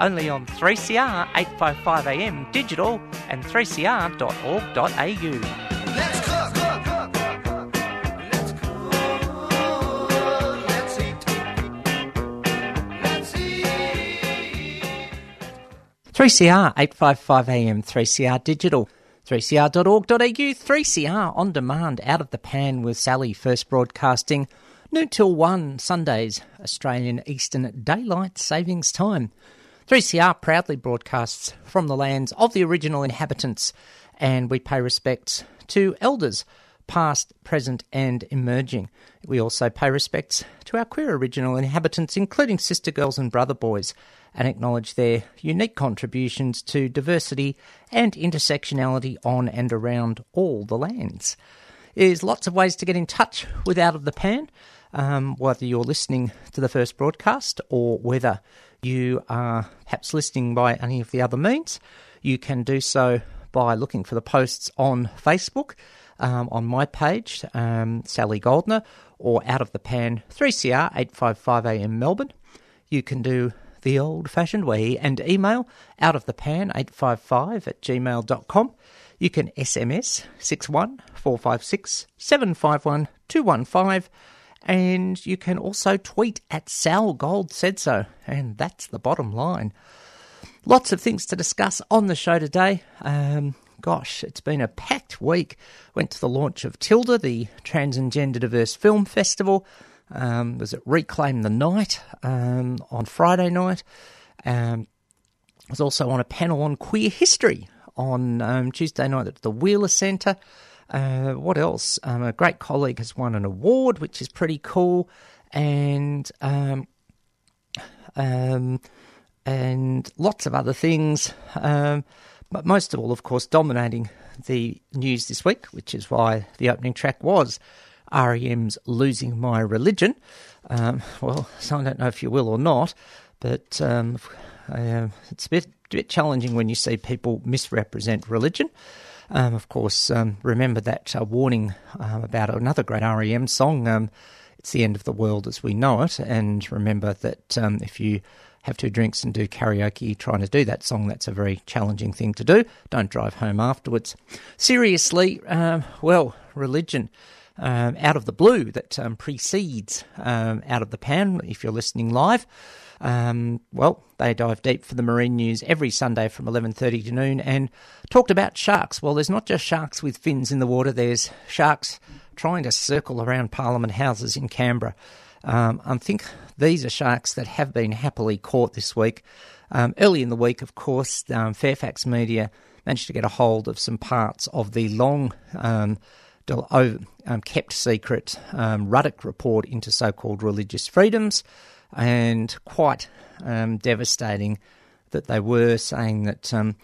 only on 3CR 855 AM digital and 3cr.org.au. Let's cook. Let's cook. Let's eat. Let's eat. 3CR 855 AM 3CR digital. 3cr.org.au, 3CR on demand, out of the pan with Sally, first broadcasting noon till 1 Sundays, Australian Eastern Daylight Savings Time. 3CR proudly broadcasts from the lands of the original inhabitants, and we pay respects to elders, past, present, and emerging. We also pay respects to our queer original inhabitants, including sister girls and brother boys, and acknowledge their unique contributions to diversity and intersectionality on and around all the lands. There's lots of ways to get in touch with Out of the Pan, um, whether you're listening to the first broadcast or whether you are perhaps listening by any of the other means. You can do so by looking for the posts on Facebook, um, on my page, um, Sally Goldner, or Out of the Pan 3CR 855am Melbourne. You can do the old fashioned way and email out of the pan 855 at gmail.com. You can SMS 61 456 751 215 and you can also tweet at Sal Gold said so, and that's the bottom line. Lots of things to discuss on the show today. Um, gosh, it's been a packed week. Went to the launch of Tilde, the Trans and Gender Diverse Film Festival. Um, was it Reclaim the Night um, on Friday night? Um, was also on a panel on queer history on um, Tuesday night at the Wheeler Centre. Uh, what else? Um, a great colleague has won an award, which is pretty cool, and um, um, and lots of other things. Um, but most of all, of course, dominating the news this week, which is why the opening track was REM's "Losing My Religion." Um, well, so I don't know if you will or not, but um, uh, it's a bit, a bit challenging when you see people misrepresent religion. Um, of course, um, remember that uh, warning um, about another great REM song. Um, it's the end of the world as we know it, and remember that um, if you have two drinks and do karaoke trying to do that song, that's a very challenging thing to do. Don't drive home afterwards. Seriously, um, well, religion. Out of the blue that precedes Out of the Pan, if you're listening live. Um, well, they dive deep for the marine news every Sunday from 11:30 to noon and talked about sharks. Well, there's not just sharks with fins in the water. There's sharks trying to circle around Parliament houses in Canberra. Um, I think these are sharks that have been happily caught this week. Um, early in the week, of course, um, Fairfax Media managed to get a hold of some parts of the long um, um, kept secret Ruddock report into so called religious freedoms, and quite um, devastating that they were saying that um,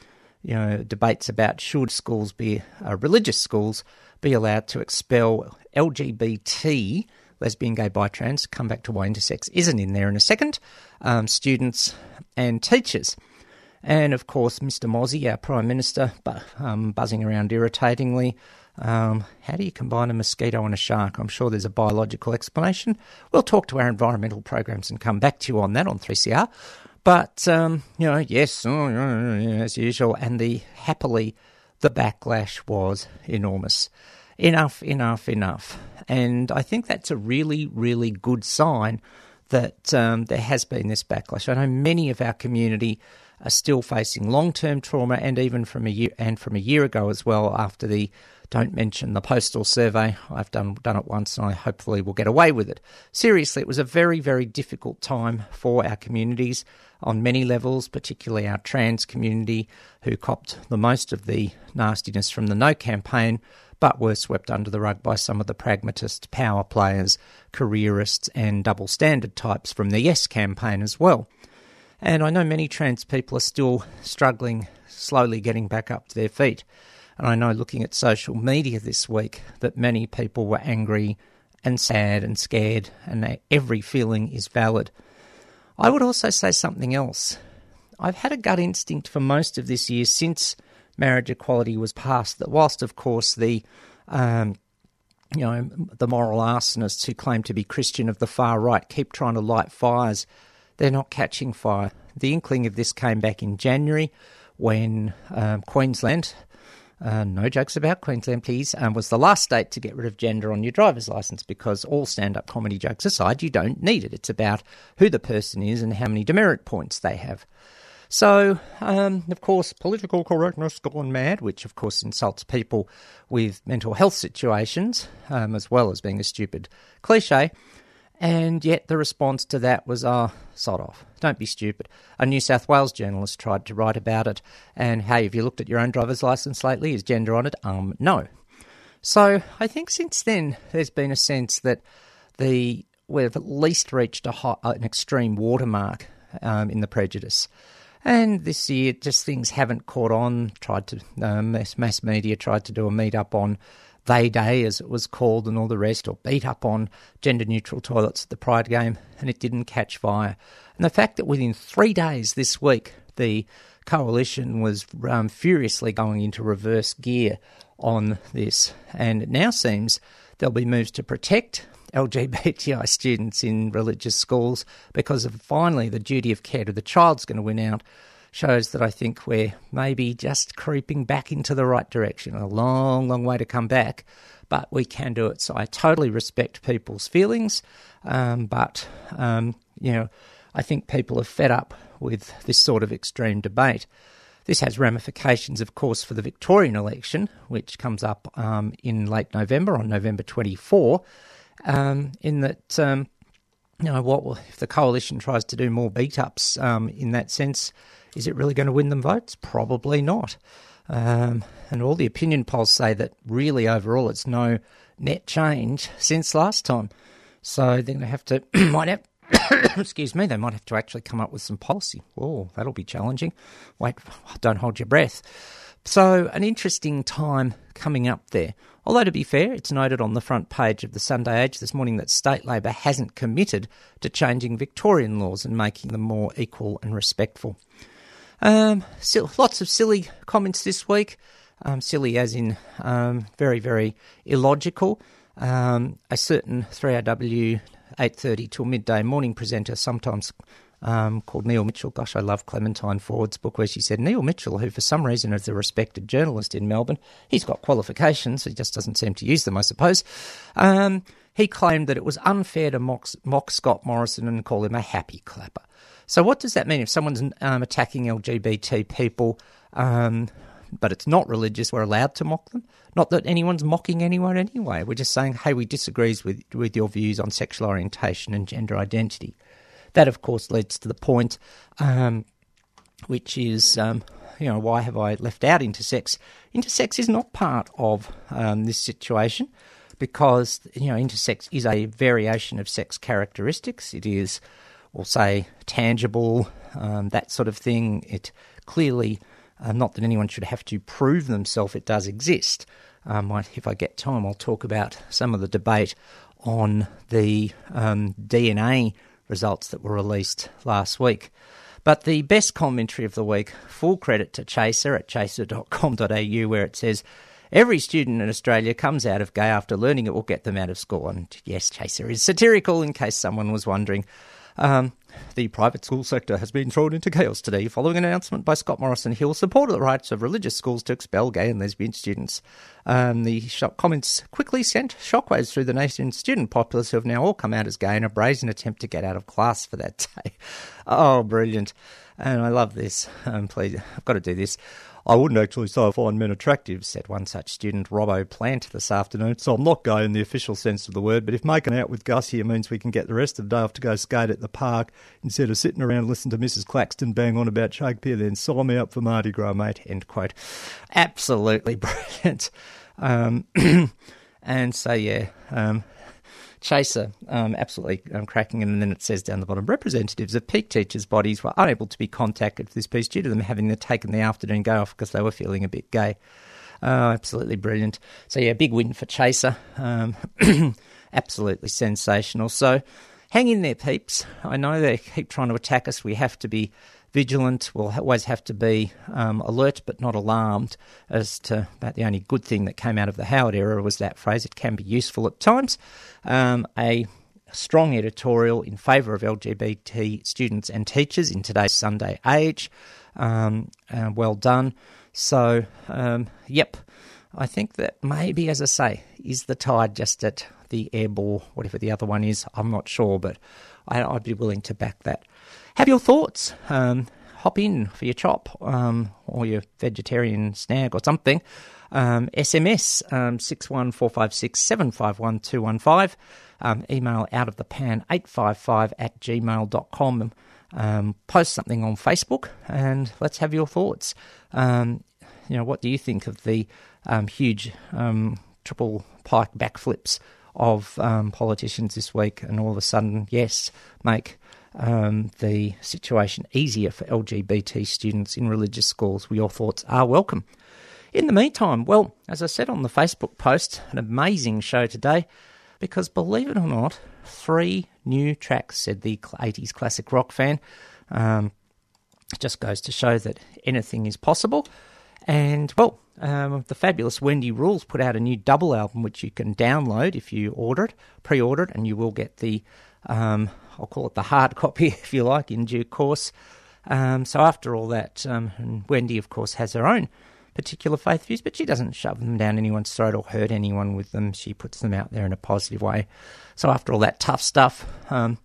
you know debates about should schools be uh, religious schools be allowed to expel LGBT lesbian, gay, bi, trans. Come back to why intersex isn't in there in a second. Um, students and teachers. And of course, Mr. Mozzie, our Prime Minister, bu- um, buzzing around irritatingly. Um, how do you combine a mosquito and a shark? I'm sure there's a biological explanation. We'll talk to our environmental programs and come back to you on that on 3CR. But, um, you know, yes, oh, as usual. And the happily, the backlash was enormous. Enough, enough, enough. And I think that's a really, really good sign that um, there has been this backlash. I know many of our community are still facing long-term trauma, and even from a year and from a year ago as well. After the don't mention the postal survey, I've done done it once, and I hopefully will get away with it. Seriously, it was a very, very difficult time for our communities on many levels, particularly our trans community, who copped the most of the nastiness from the No campaign but were swept under the rug by some of the pragmatist power players, careerists, and double standard types from the Yes campaign as well. And I know many trans people are still struggling, slowly getting back up to their feet. And I know looking at social media this week that many people were angry and sad and scared, and every feeling is valid. I would also say something else. I've had a gut instinct for most of this year since marriage equality was passed that, whilst of course the um, you know the moral arsonists who claim to be Christian of the far right keep trying to light fires, they're not catching fire. The inkling of this came back in January when um, Queensland uh, no jokes about Queensland, please, um, was the last state to get rid of gender on your driver's license because all stand up comedy jokes aside, you don't need it. It's about who the person is and how many demerit points they have. So, um, of course, political correctness gone mad, which of course insults people with mental health situations, um, as well as being a stupid cliche. And yet the response to that was, oh, sod off. Don't be stupid. A New South Wales journalist tried to write about it. And hey, have you looked at your own driver's licence lately? Is gender on it? Um, no. So I think since then there's been a sense that the we've at least reached a hot, an extreme watermark um, in the prejudice. And this year, just things haven't caught on. Tried to mass, mass media tried to do a meet up on they Day, as it was called, and all the rest, or beat up on gender neutral toilets at the Pride game, and it didn't catch fire. And the fact that within three days this week, the coalition was um, furiously going into reverse gear on this, and it now seems there'll be moves to protect LGBTI students in religious schools because of finally the duty of care to the child's going to win out shows that I think we're maybe just creeping back into the right direction. A long, long way to come back, but we can do it. So I totally respect people's feelings, um, but um, you know, I think people are fed up with this sort of extreme debate. This has ramifications, of course, for the Victorian election, which comes up um, in late November, on November 24, um, in that, um, you know, what will, if the coalition tries to do more beat ups um, in that sense, is it really going to win them votes? Probably not. Um, and all the opinion polls say that really overall it's no net change since last time. So they're going to have to, might have, excuse me, they might have to actually come up with some policy. Oh, that'll be challenging. Wait, don't hold your breath. So, an interesting time coming up there. Although, to be fair, it's noted on the front page of the Sunday Age this morning that state Labor hasn't committed to changing Victorian laws and making them more equal and respectful. Um, so lots of silly comments this week. Um, silly as in um, very, very illogical. Um, a certain 3AW 8.30 till midday morning presenter, sometimes um, called Neil Mitchell. Gosh, I love Clementine Ford's book where she said Neil Mitchell, who for some reason is a respected journalist in Melbourne, he's got qualifications, he just doesn't seem to use them, I suppose. Um, he claimed that it was unfair to mock, mock Scott Morrison and call him a happy clapper. So, what does that mean if someone's um, attacking LGBT people, um, but it's not religious? We're allowed to mock them. Not that anyone's mocking anyone anyway. We're just saying, hey, we disagree with with your views on sexual orientation and gender identity. That, of course, leads to the point, um, which is. Um, you know, why have I left out intersex? Intersex is not part of um, this situation because, you know, intersex is a variation of sex characteristics. It is or say tangible, um, that sort of thing. It clearly, uh, not that anyone should have to prove themselves, it does exist. Um, if I get time, I'll talk about some of the debate on the um, DNA results that were released last week. But the best commentary of the week, full credit to Chaser at chaser.com.au, where it says, Every student in Australia comes out of gay after learning it will get them out of school. And yes, Chaser is satirical in case someone was wondering. Um, the private school sector has been thrown into chaos today following an announcement by Scott Morrison Hill supported the rights of religious schools to expel gay and lesbian students. Um, the comments quickly sent shockwaves through the nation's student populace who have now all come out as gay in a brazen attempt to get out of class for that day. Oh, brilliant. And I love this. Um, please, I've got to do this. I wouldn't actually say I find men attractive, said one such student, Robbo Plant, this afternoon. So I'm not gay in the official sense of the word, but if making out with Gus here means we can get the rest of the day off to go skate at the park instead of sitting around listening to Mrs. Claxton bang on about Shakespeare, then sign me up for Mardi Gras, mate. End quote. Absolutely brilliant. Um, and so, yeah, um, Chaser, um, absolutely um, cracking. And then it says down the bottom, representatives of peak teachers' bodies were unable to be contacted for this piece due to them having taken the afternoon go off because they were feeling a bit gay. Oh, absolutely brilliant. So, yeah, big win for Chaser. Um, absolutely sensational. So, hang in there, peeps. I know they keep trying to attack us. We have to be vigilant. We'll always have to be um, alert but not alarmed as to about the only good thing that came out of the Howard era was that phrase. It can be useful at times. Um, a strong editorial in favour of LGBT students and teachers in today's Sunday age. Um, uh, well done. So, um, yep, I think that maybe, as I say, is the tide just at the air ball, whatever the other one is. I'm not sure, but I, I'd be willing to back that. Have your thoughts. Um, hop in for your chop um, or your vegetarian snag or something. Um, SMS um, 61456 751 215. Um, email out of the pan 855 at gmail.com. Um, post something on Facebook and let's have your thoughts. Um, you know, what do you think of the um, huge um, triple pike backflips of politicians this week and all of a sudden, yes, make um, the situation easier for LGBT students in religious schools? Your thoughts are welcome. In the meantime, well, as I said on the Facebook post, an amazing show today because believe it or not, three new tracks, said the 80s classic rock fan. Um, just goes to show that anything is possible. And, well, um, the fabulous Wendy Rules put out a new double album which you can download if you order it, pre order it, and you will get the, um, I'll call it the hard copy if you like, in due course. Um, so, after all that, um, Wendy, of course, has her own particular faith views, but she doesn't shove them down anyone's throat or hurt anyone with them. She puts them out there in a positive way. So, after all that tough stuff, um,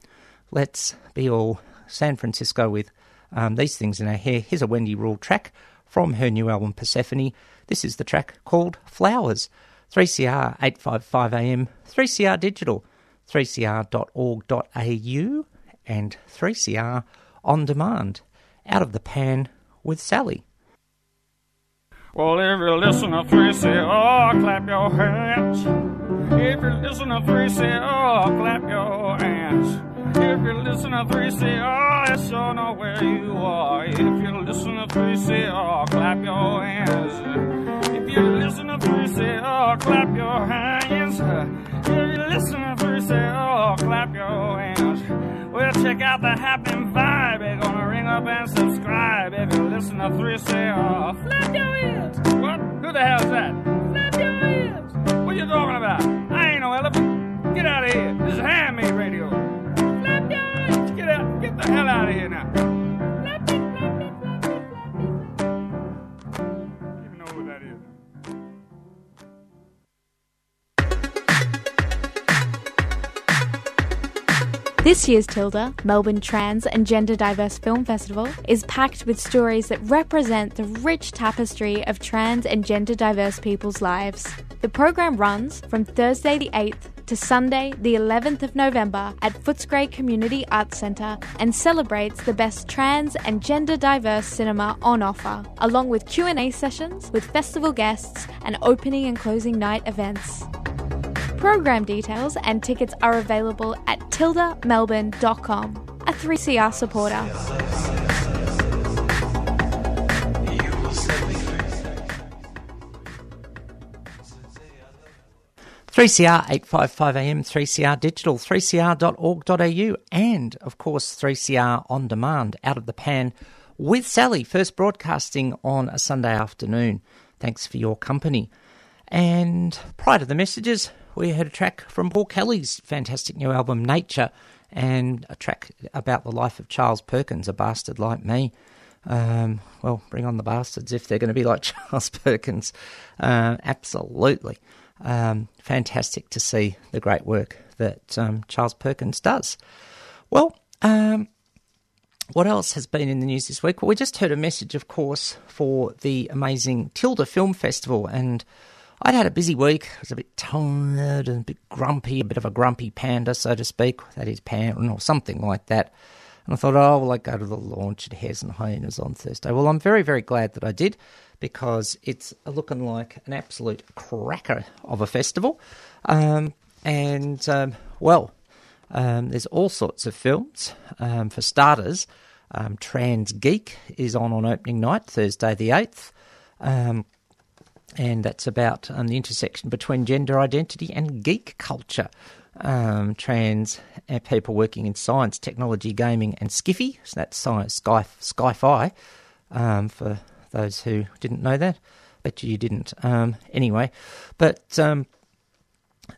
let's be all San Francisco with um, these things in our hair. Here's a Wendy Rule track from her new album Persephone. This is the track called Flowers. 3CR 855am, 3CR Digital, 3cr.org.au, and 3CR On Demand. Out of the pan with Sally. Well, if you listen to 3CR, clap your hands. If you listen to 3CR, clap your hands. If you listen to 3CR, let sure know where you are. If you listen to 3CR, clap your hands. If you listen to 3CR, clap your hands. If you listen to 3CR, clap your hands. Well, check out the happening vibe. They're gonna ring up and subscribe. If you listen to 3CR, flap your hands. What? Who the hell's that? Flap your hands. What you talking about? I ain't no elephant. Get out of here. This is handmade radio. Flap your hands. Get out. Get the hell out of here now. This year's Tilde, Melbourne Trans and Gender Diverse Film Festival, is packed with stories that represent the rich tapestry of trans and gender diverse people's lives. The program runs from Thursday the 8th to Sunday the 11th of November at Footscray Community Arts Centre and celebrates the best trans and gender diverse cinema on offer, along with Q&A sessions with festival guests and opening and closing night events. Program details and tickets are available at tildemelbourne.com, a 3CR supporter. 3CR 855am, 3CR Digital, 3cr.org.au, and of course 3CR On Demand, out of the pan with Sally, first broadcasting on a Sunday afternoon. Thanks for your company. And prior to the messages, we heard a track from Paul Kelly's fantastic new album, Nature, and a track about the life of Charles Perkins, a bastard like me. Um, well, bring on the bastards if they're going to be like Charles Perkins. Uh, absolutely. Um, fantastic to see the great work that um, Charles Perkins does. Well, um, what else has been in the news this week? Well, we just heard a message, of course, for the amazing Tilde Film Festival, and I'd had a busy week. I was a bit tired and a bit grumpy, a bit of a grumpy panda, so to speak. That is pan or something like that. And I thought, oh, well, I go to the launch at Hares and Hyenas on Thursday. Well, I'm very, very glad that I did because it's looking like an absolute cracker of a festival. Um, and, um, Well, um, there's all sorts of films. Um, for starters, um, Trans Geek is on on opening night, Thursday the 8th. And that's about um, the intersection between gender identity and geek culture. Um, trans uh, people working in science, technology, gaming, and skiffy. So that's science, sky, sci-fi. Um, for those who didn't know that, bet you didn't. Um, anyway, but um,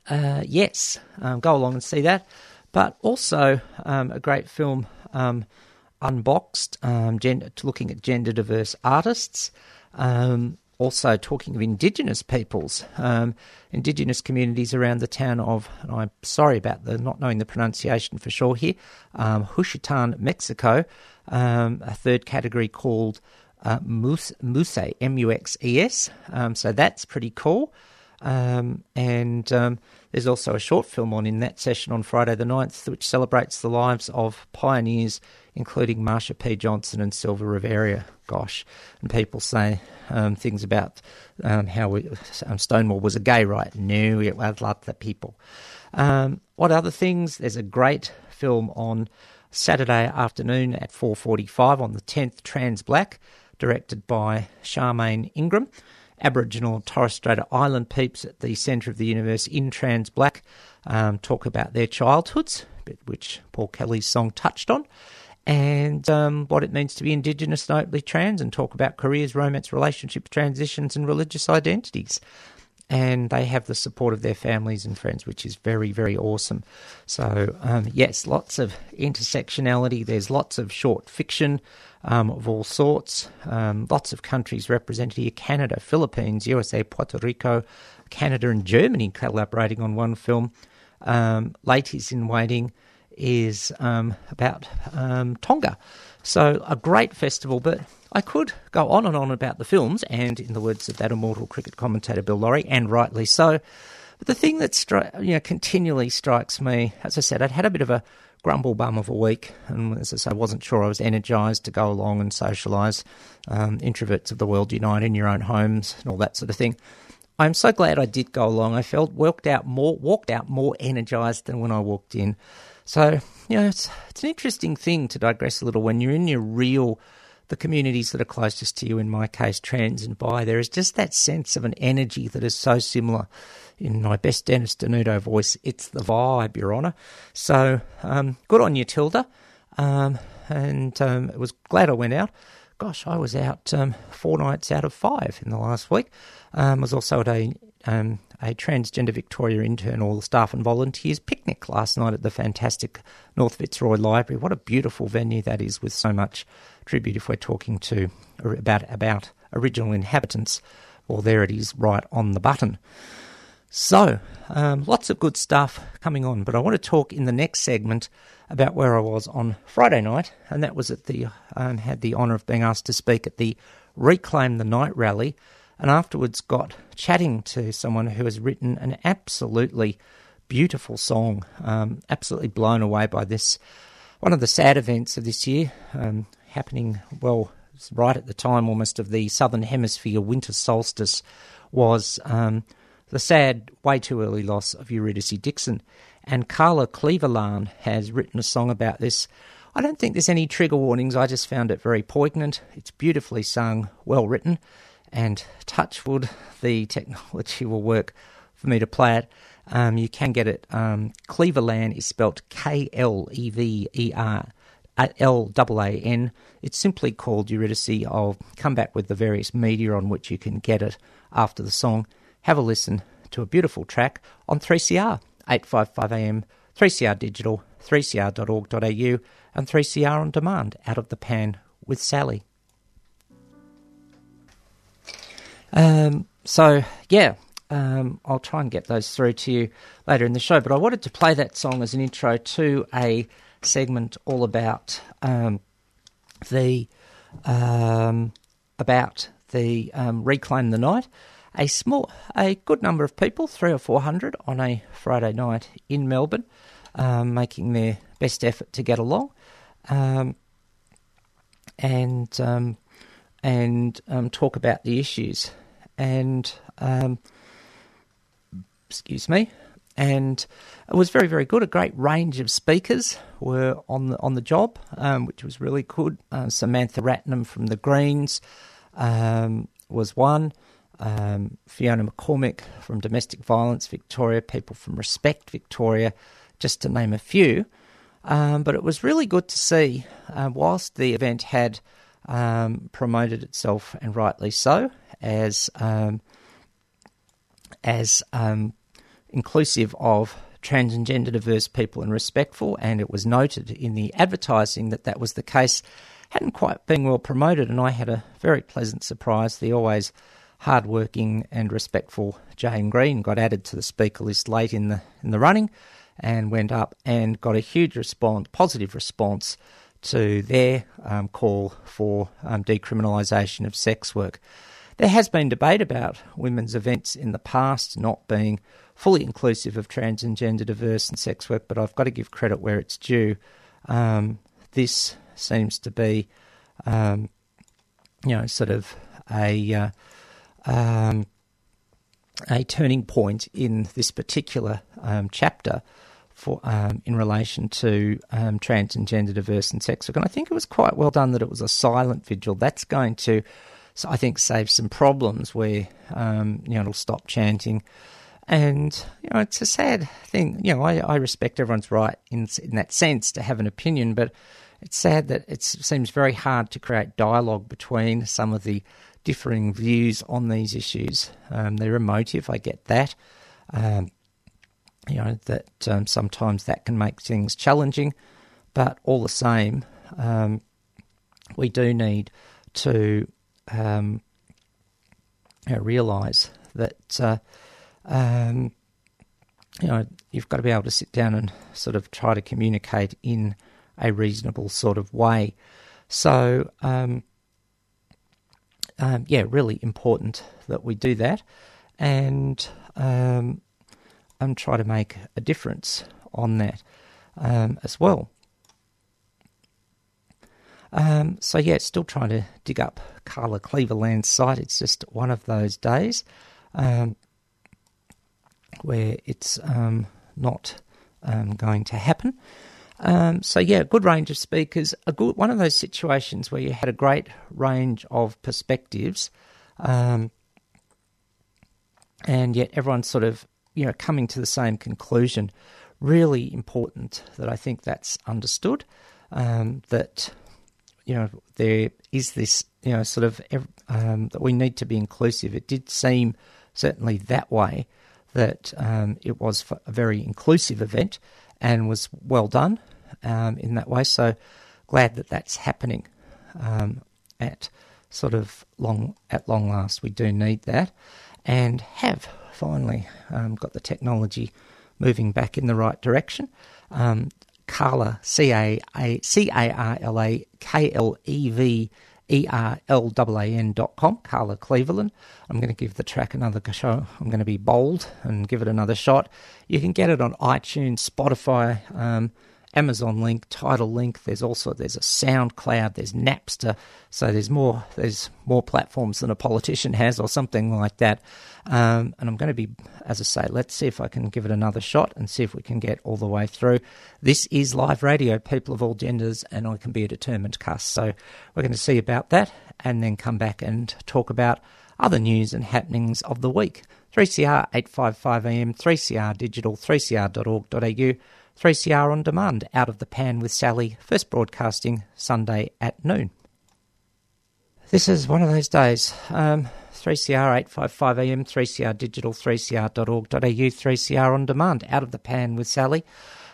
uh, yes, um, go along and see that. But also a great film, Unboxed, gender, looking at gender diverse artists. Um, also talking of Indigenous peoples, um, Indigenous communities around the town of, I'm sorry about the not knowing the pronunciation for sure here, um, Mexico, um, a third category called uh, Muse, Muse, M-U-X-E-S. Um, so that's pretty cool. Um, and um, there's also a short film on in that session on Friday the 9th, which celebrates the lives of pioneers, including Marsha P. Johnson and Sylvia Rivera. Gosh, and people say um, things about um, how we, um, Stonewall was a gay right. No, it was lots of people. Um, what other things? There's a great film on Saturday afternoon at 4:45 on the 10th, Trans Black, directed by Charmaine Ingram. Aboriginal and Torres Strait Island peeps at the centre of the universe in Trans Black um, talk about their childhoods, which Paul Kelly's song touched on, and um, what it means to be Indigenous openly trans, and talk about careers, romance, relationships, transitions, and religious identities. And they have the support of their families and friends, which is very, very awesome. So, um, yes, lots of intersectionality. There's lots of short fiction um, of all sorts. Um, lots of countries represented here Canada, Philippines, USA, Puerto Rico, Canada, and Germany collaborating on one film. Um, Ladies in Waiting is um, about um, Tonga. So, a great festival, but I could go on and on about the films, and in the words of that immortal cricket commentator Bill Lawry, and rightly so. But the thing that stri- you know continually strikes me, as I said, I'd had a bit of a grumble bum of a week, and as I say, I wasn't sure I was energised to go along and socialise. Um, introverts of the world unite in your own homes and all that sort of thing. I'm so glad I did go along. I felt walked out more walked out more energised than when I walked in. So you know, it's it's an interesting thing to digress a little when you're in your real the communities that are closest to you, in my case, trans and bi, there is just that sense of an energy that is so similar. In my best Dennis Denuto voice, it's the vibe, Your Honour. So, um, good on you, Tilde. Um, and um, it was glad I went out. Gosh, I was out um, four nights out of five in the last week. Um, I was also at a um, a Transgender Victoria intern, all the staff and volunteers picnic last night at the fantastic North Fitzroy Library. What a beautiful venue that is, with so much tribute. If we're talking to about about original inhabitants, well, there it is, right on the button. So, um, lots of good stuff coming on, but I want to talk in the next segment about where I was on Friday night, and that was at the um, had the honour of being asked to speak at the Reclaim the Night rally, and afterwards got chatting to someone who has written an absolutely beautiful song. Um, absolutely blown away by this. One of the sad events of this year, um, happening well right at the time almost of the southern hemisphere winter solstice, was um, the sad, way too early loss of Eurydice Dixon. And Carla Kleverlaan has written a song about this. I don't think there's any trigger warnings. I just found it very poignant. It's beautifully sung, well written, and touchwood, the technology will work for me to play it. Um, you can get it. Um, is spelt K L E V E R L A A N. It's simply called Eurydice. I'll come back with the various media on which you can get it after the song. Have a listen to a beautiful track on 3CR, 855 AM, 3CR Digital, 3cr.org.au, and 3CR On Demand, Out of the Pan with Sally. Um, so, yeah, um, I'll try and get those through to you later in the show. But I wanted to play that song as an intro to a segment all about um, the um, about the um, reclaim the night. A small, a good number of people, three or four hundred, on a Friday night in Melbourne, um, making their best effort to get along, um, and um, and um, talk about the issues. And um, excuse me, and it was very, very good. A great range of speakers were on the on the job, um, which was really good. Uh, Samantha Ratnam from the Greens was one. Um, Fiona McCormack from Domestic Violence Victoria, people from Respect Victoria, just to name a few. Um, but it was really good to see, uh, whilst the event had um, promoted itself, and rightly so, as um, as um, inclusive of trans and gender diverse people and respectful, and it was noted in the advertising that that was the case. Hadn't quite been well promoted, and I had a very pleasant surprise. The always hardworking and respectful Jane Green got added to the speaker list late in the in the running, and went up and got a huge response, positive response to their um, call for um, decriminalisation of sex work. There has been debate about women's events in the past not being fully inclusive of trans and gender diverse and sex work, but I've got to give credit where it's due. Um, this seems to be, um, you know, sort of a uh, um, a turning point in this particular um, chapter for um, in relation to um, trans and gender diverse and sex work. And I think it was quite well done that it was a silent vigil. That's going to, I think, save some problems where um, you know it'll stop chanting. And you know, it's a sad thing. You know, I, I respect everyone's right in in that sense to have an opinion, but it's sad that it seems very hard to create dialogue between some of the differing views on these issues. Um, they're emotive, I get that. Um, you know that um, sometimes that can make things challenging, but all the same, um, we do need to um, realise that uh, um, you know you've got to be able to sit down and sort of try to communicate in a reasonable sort of way. So um, um, yeah, really important that we do that, and um, and try to make a difference on that um, as well. Um, so yeah, still trying to dig up Carla Kleverlaan's site. It's just one of those days um, where it's um, not um, going to happen. Um, so yeah, good range of speakers. A good one of those situations where you had a great range of perspectives, um, and yet everyone's sort of you know coming to the same conclusion. Really important that I think that's understood. Um, that you know there is this you know sort of um, that we need to be inclusive. It did seem certainly that way that um, it was a very inclusive event and was well done um, in that way. So glad that that's happening um, at sort of long at long last. We do need that, and have finally um, got the technology moving back in the right direction. Um, Carla C A A C A R L A K L E V E R L A N dot com, Carla Kleverlaan. I'm going to give the track another show. I'm going to be bold and give it another shot. You can get it on iTunes, Spotify, um, Amazon link, Tidal link. There's also there's a SoundCloud, there's Napster. So there's more there's more platforms than a politician has, or something like that. Um, and I'm going to be, as I say, let's see if I can give it another shot and see if we can get all the way through. This is live radio, people of all genders, and I can be a determined cuss. So we're going to see about that, and then come back and talk about other news and happenings of the week. 3CR 855 AM, 3CR digital, 3cr.org.au. 3CR on demand, Out of the Pan with Sally, first broadcasting Sunday at noon. This is one of those days. Um, 3CR 855 AM, 3CR digital, 3cr.org.au, 3CR on demand, Out of the Pan with Sally.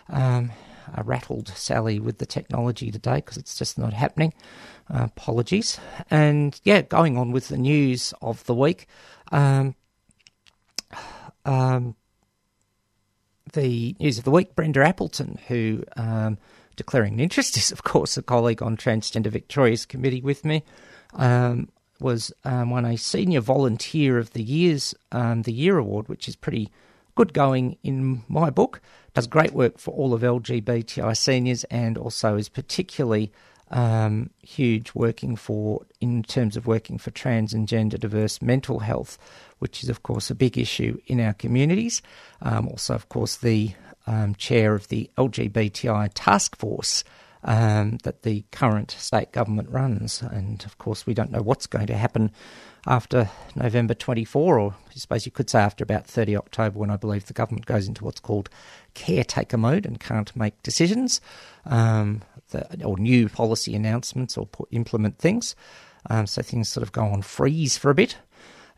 Um, I rattled Sally with the technology today because it's just not happening. Uh, apologies. And yeah, going on with the news of the week. Um, um, the news of the week, Brenda Appleton, who um, declaring an interest is, of course, a colleague on Transgender Victoria's committee with me, um, was um, won a Senior Volunteer of the Year's um, the Year Award, which is pretty good going in my book. Does great work for all of LGBTI seniors and also is particularly um, huge working for in terms of working for trans and gender diverse mental health, which is of course a big issue in our communities. Um, also, of course, the um, chair of the LGBTI task force. Um, that the current state government runs, and of course, we don't know what's going to happen after November 24, or I suppose you could say after about 30 October, when I believe the government goes into what's called caretaker mode and can't make decisions um, the, or new policy announcements or put, implement things. Um, so things sort of go on freeze for a bit.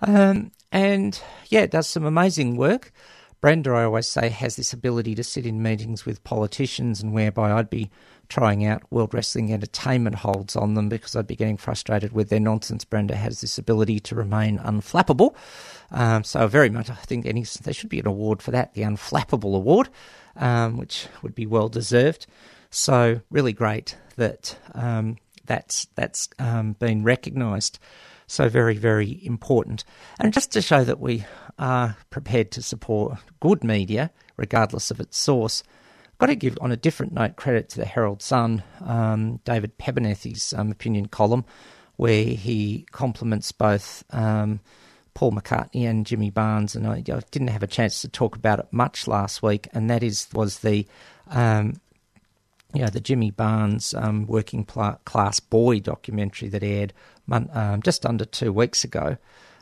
Um, and yeah, it does some amazing work. Brenda, I always say, has this ability to sit in meetings with politicians, and whereby I'd be trying out World Wrestling Entertainment holds on them because I'd be getting frustrated with their nonsense. Brenda has this ability to remain unflappable. Um, so, very much, I think any, there should be an award for that, the Unflappable Award, um, which would be well deserved. So, really great that um, that's, that's um, been recognised. So, very, very important. And just to show that we are prepared to support good media, regardless of its source, got to give, on a different note, credit to the Herald Sun, um, David Penberthy's um, opinion column, where he compliments both um, Paul McCartney and Jimmy Barnes. And I, I, didn't have a chance to talk about it much last week, and that is was the um, know, the Jimmy Barnes um, Working Pl- Class Boy documentary that aired um, just under two weeks ago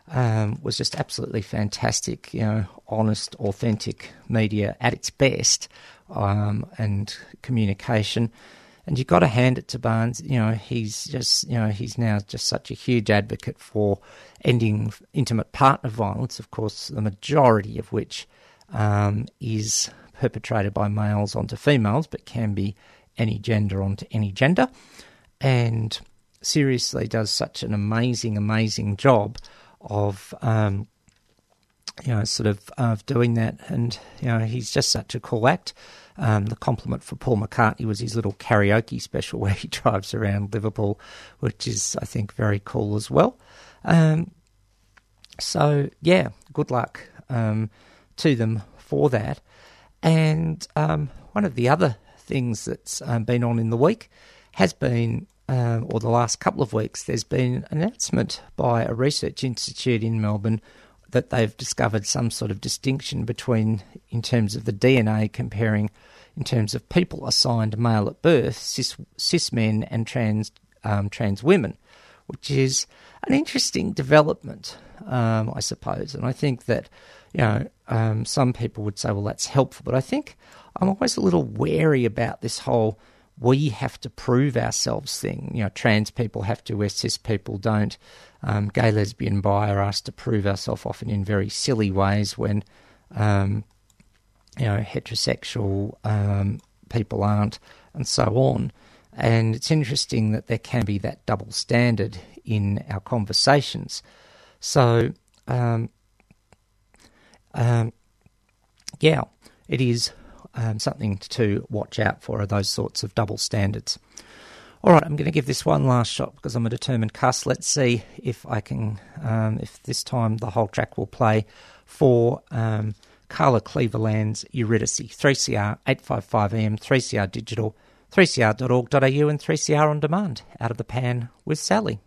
um, was just absolutely fantastic. You know, honest, authentic media at its best, um, and communication. And you've got to hand it to Barnes. You know, he's just, you know, he's now just such a huge advocate for ending intimate partner violence. Of course, the majority of which um, is perpetrated by males onto females, but can be any gender onto any gender. And seriously does such an amazing, amazing job of, um, you know, sort of of doing that. And, you know, he's just such a cool act. Um, the compliment for Paul McCartney was his little karaoke special where he drives around Liverpool, which is, I think, very cool as well. Um, so, yeah, good luck um, to them for that. And um, one of the other things that's um, been on in the week has been, um, or the last couple of weeks, there's been an announcement by a research institute in Melbourne that they've discovered some sort of distinction between, in terms of the DNA, comparing in terms of people assigned male at birth, cis, cis men and trans um, trans women, which is an interesting development, um, I suppose. And I think that you know um, some people would say, well, that's helpful, but I think I'm always a little wary about this whole we have to prove ourselves thing. You know, trans people have to, where cis people don't. Um, gay, lesbian, bi are asked to prove ourselves often in very silly ways when, um, you know, heterosexual um, people aren't, and so on. And it's interesting that there can be that double standard in our conversations. So, um, um, yeah, it is um, something to watch out for are those sorts of double standards. All right, I'm going to give this one last shot because I'm a determined cuss. Let's see if I can, um, if this time the whole track will play for um, Carla Kleverlaan's Eurydice, 3CR 855 AM, 3CR Digital, 3cr.org.au, and 3CR on demand. Out of the pan with Sally.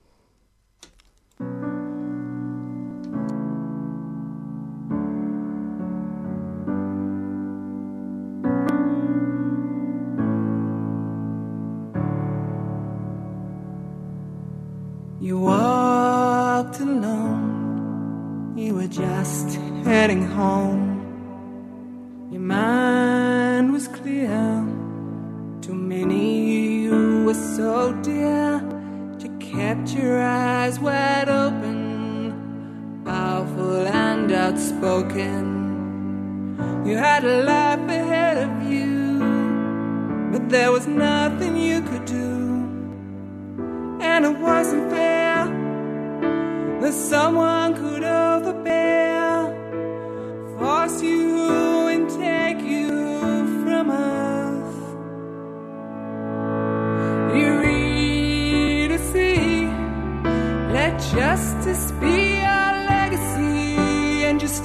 Were just heading home. Your mind was clear, too many you were so dear. You kept your eyes wide open, powerful and outspoken. You had a life ahead of you, but there was nothing you could do and it wasn't fair that someone could overbear,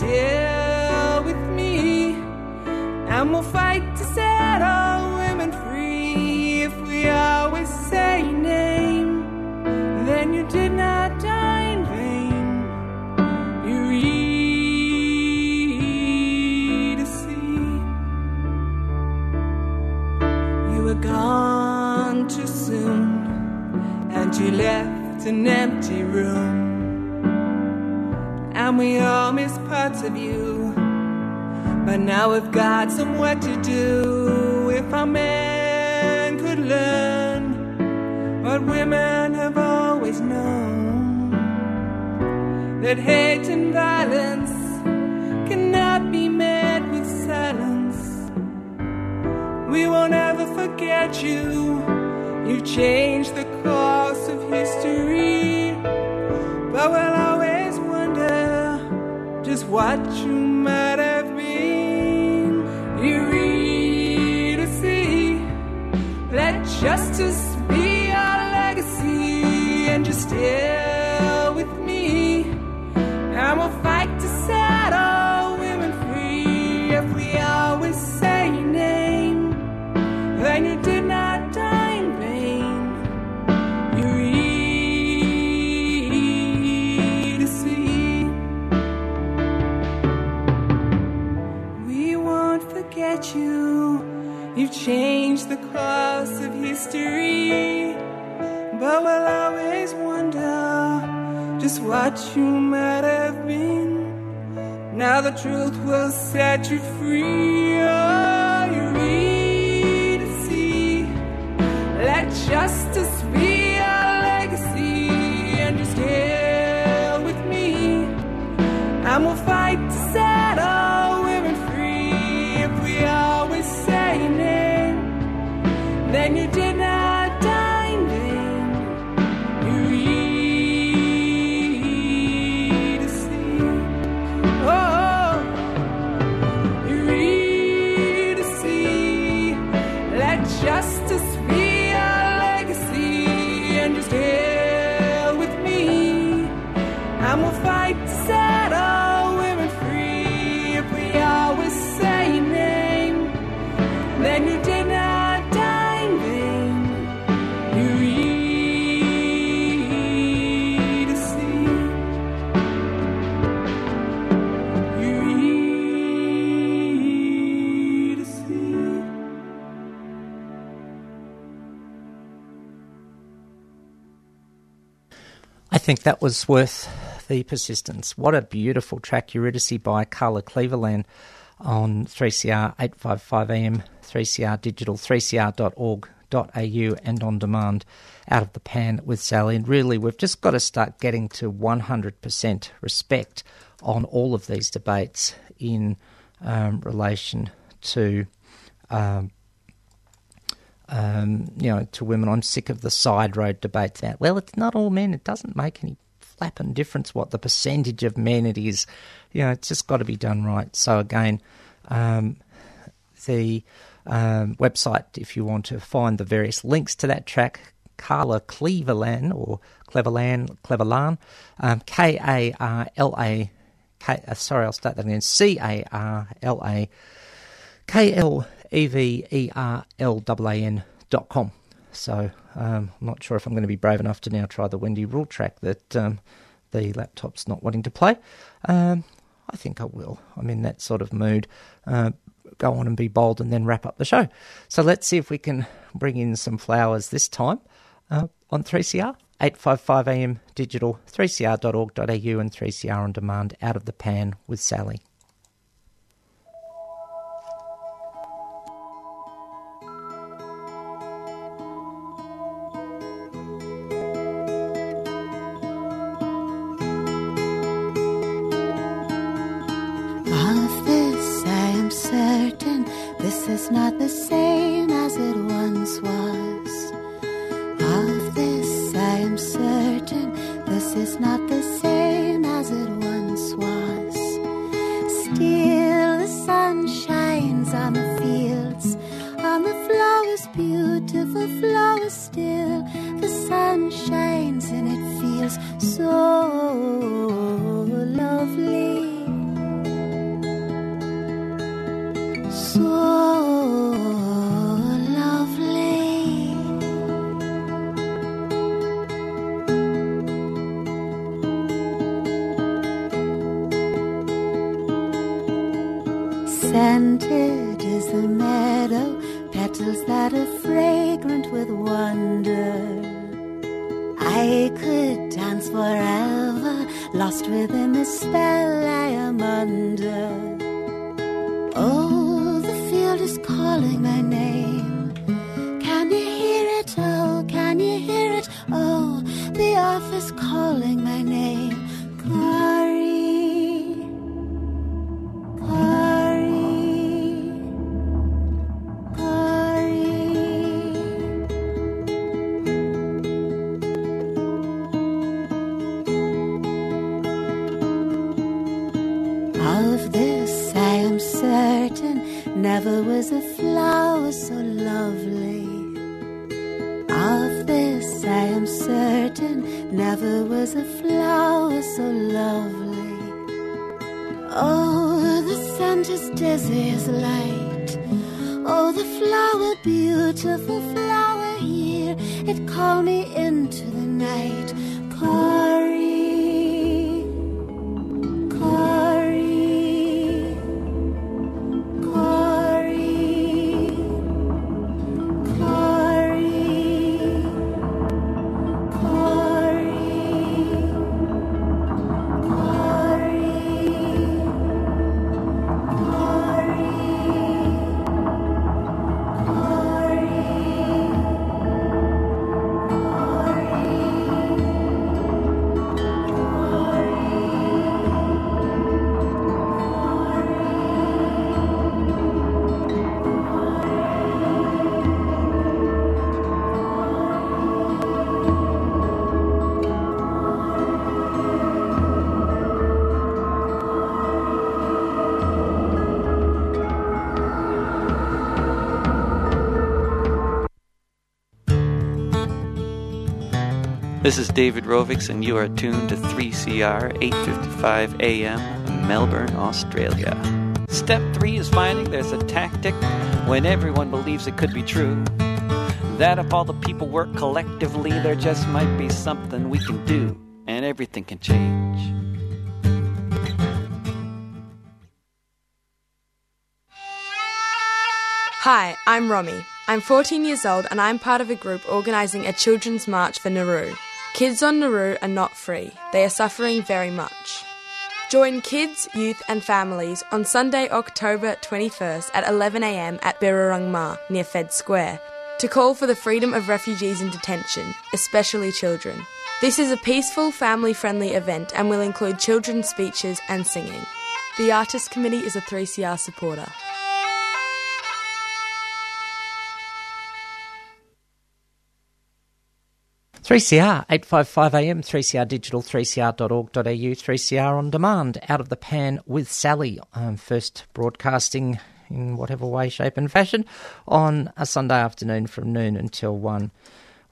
and with me, and we'll fight to set all women free if we always say name, then you did not die in vain. You read a sea. You were gone too soon, and you left an empty room. And we all miss parts of you. But now we've got some work to do. If our men could learn what women have always known, that hate and violence cannot be met with silence. We won't ever forget you. You changed the course of history. What you might have been. Read a sea. Let justice You've the course of history. But we'll always wonder just what you might have been. Now the truth will set you free. Think that was worth the persistence. What a beautiful track, Eurydice by Carla Kleverlaan on 3CR 855 AM, 3CR digital, 3cr.org.au, and on demand out of the pan with Sally. And really, we've just got to start getting to 100% respect on all of these debates in um, relation to. Um, um, you know, to women. I'm sick of the side road debates now. Well, it's not all men. It doesn't make any flapping difference what the percentage of men it is. You know, it's just got to be done right. So again, um, the um, website, if you want to find the various links to that track, Carla Kleverlaan or Cleveland, Cleveland, um, K A R L A. K, uh, sorry, I'll start that again. C A R L A K L E V E R L A N dot com. So um, I'm not sure if I'm going to be brave enough to now try the Wendy Rule track that um, the laptop's not wanting to play. Um, I think I will. I'm in that sort of mood. Uh, go on and be bold and then wrap up the show. So let's see if we can bring in some flowers this time uh, on 3CR. 855 AM digital, 3cr.org.au and 3CR on demand, out of the pan with Sally. So Oh, the scent is dizzy as light. Oh, the flower, beautiful flower here, it called me into the night. Corey, This is David Rovics, and you are tuned to 3CR 8:55 a.m. Melbourne, Australia. Step three is finding there's a tactic when everyone believes it could be true. That if all the people work collectively, there just might be something we can do, and everything can change. Hi, I'm Romy. I'm 14 years old and I'm part of a group organising a children's march for Nauru. Kids on Nauru are not free, they are suffering very much. Join kids, youth, and families on Sunday, October 21st at 11am at Birrarung Marr near Fed Square to call for the freedom of refugees in detention, especially children. This is a peaceful, family friendly event and will include children's speeches and singing. The Artist Committee is a 3CR supporter. Three CR eight five five AM, three CR digital, three CR.org.au, three CR on demand, out of the pan with Sally. Um, first broadcasting in whatever way, shape, and fashion on a Sunday afternoon from noon until one.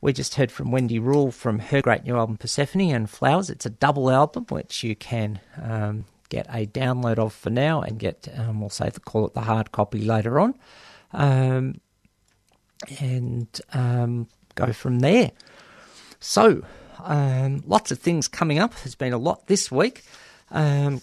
We just heard from Wendy Rule from her great new album Persephone and Flowers. It's a double album which you can um, get a download of for now and get, um, we'll say, call it the hard copy later on, um, and um, go from there. So, um, lots of things coming up. There's been a lot this week. Um,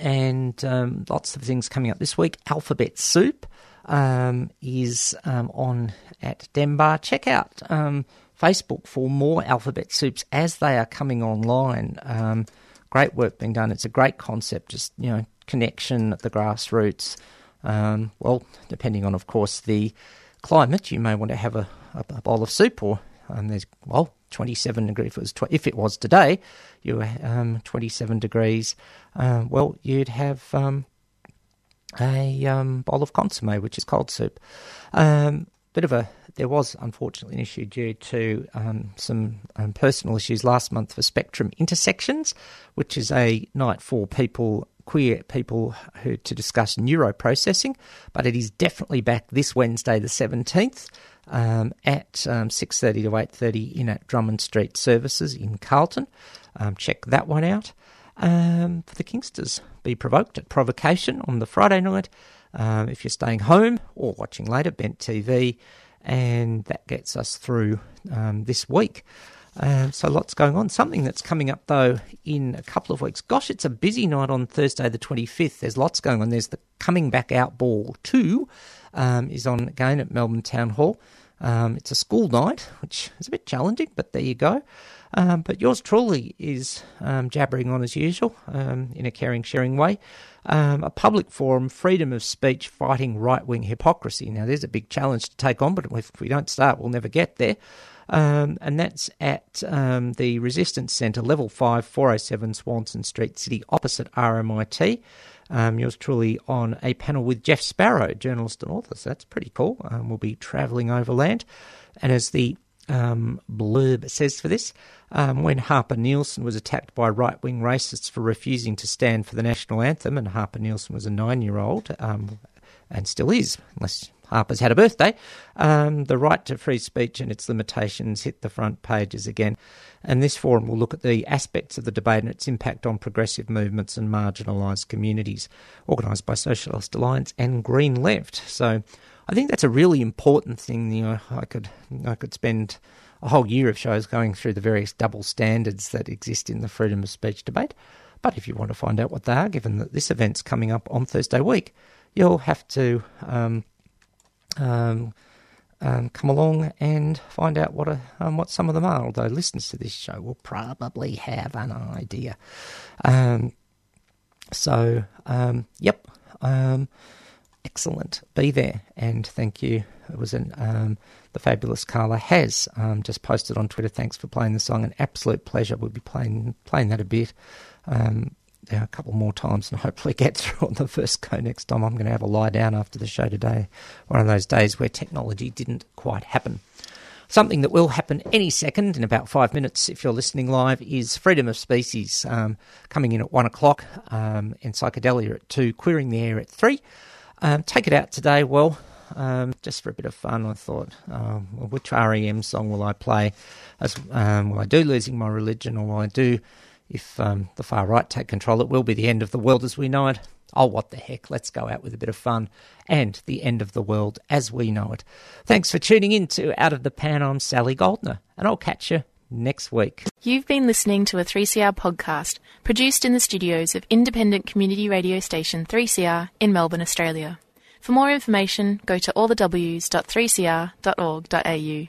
and um, lots of things coming up this week. Alphabet Soup um, is um, on at Denbar. Check out um, Facebook for more Alphabet Soups as they are coming online. Great work being done. It's a great concept, just, you know, connection at the grassroots. Well, depending on, of course, the climate, you may want to have a, a bowl of soup or um, there's well 27 degrees. If it was, tw- if it was today, you were um, 27 degrees. Uh, well, you'd have um, a um, bowl of consomme, which is cold soup. Um, bit of a there was unfortunately an issue due to um, some personal issues last month for Spectrum Intersections, which is a night for people queer people who to discuss neuroprocessing. But it is definitely back this Wednesday, the seventeenth um, at um, 6.30 to 8.30 in at Drummond Street Services in Carlton. Um, check that one out. Um, for the Kinksters, be provoked at provocation on the Friday night. Um, if you're staying home or watching later, Bent TV, and that gets us through um, this week. Um, so lots going on. Something that's coming up though in a couple of weeks. Gosh, it's a busy night on Thursday the 25th. There's lots going on. There's the Coming Back Out Ball 2 um, is on again at Melbourne Town Hall. Um, it's a school night, which is a bit challenging, but there you go. Um, but yours truly is um, jabbering on as usual um, in a caring, sharing way. A public forum, freedom of speech, fighting right wing hypocrisy. Now, there's a big challenge to take on, but if we don't start, we'll never get there. Um, and that's at um, the Resistance Centre, level 5, 407 Swanston Street, City, opposite RMIT. Um, yours truly on a panel with Jeff Sparrow, journalist and author. So that's pretty cool. Um, we'll be travelling overland. And as the um, blurb says for this, um, when Harper Nielsen was attacked by right wing racists for refusing to stand for the national anthem, and Harper Nielsen was a nine year old, um, and still is, unless Harper's had a birthday, um, the right to free speech and its limitations hit the front pages again. And this forum will look at the aspects of the debate and its impact on progressive movements and marginalised communities, organised by Socialist Alliance and Green Left. So I think that's a really important thing. You know, I could I could spend a whole year of shows going through the various double standards that exist in the freedom of speech debate. But if you want to find out what they are, given that this event's coming up on Thursday week, you'll have to um, um, um, come along and find out what a, um, what some of them are. Although listeners to this show will probably have an idea. Um, so, um, yep, um, excellent. Be there and thank you. It was an the fabulous Carla has just posted on Twitter. Thanks for playing the song. An absolute pleasure. We'll be playing playing that a bit. Um, a couple more times and hopefully get through on the first go next time. I'm going to have a lie down after the show today. One of those days where technology didn't quite happen. Something that will happen any second in about five minutes if you're listening live is Freedom of Species um, coming in at one o'clock um, and Psychedelia at two, Queering the Air at three. Um, take it out today. Well, um, just for a bit of fun, I thought, um, which REM song will I play? As um, will I do Losing My Religion, or will I do if um, the far right take control? It will be the end of the world as we know it. Oh, what the heck? Let's go out with a bit of fun and the end of the world as we know it. Thanks for tuning in to Out of the Pan. I'm Sally Goldner, and I'll catch you next week. You've been listening to a 3CR podcast produced in the studios of independent community radio station 3CR in Melbourne, Australia. For more information, go to allthews.3cr.org.au.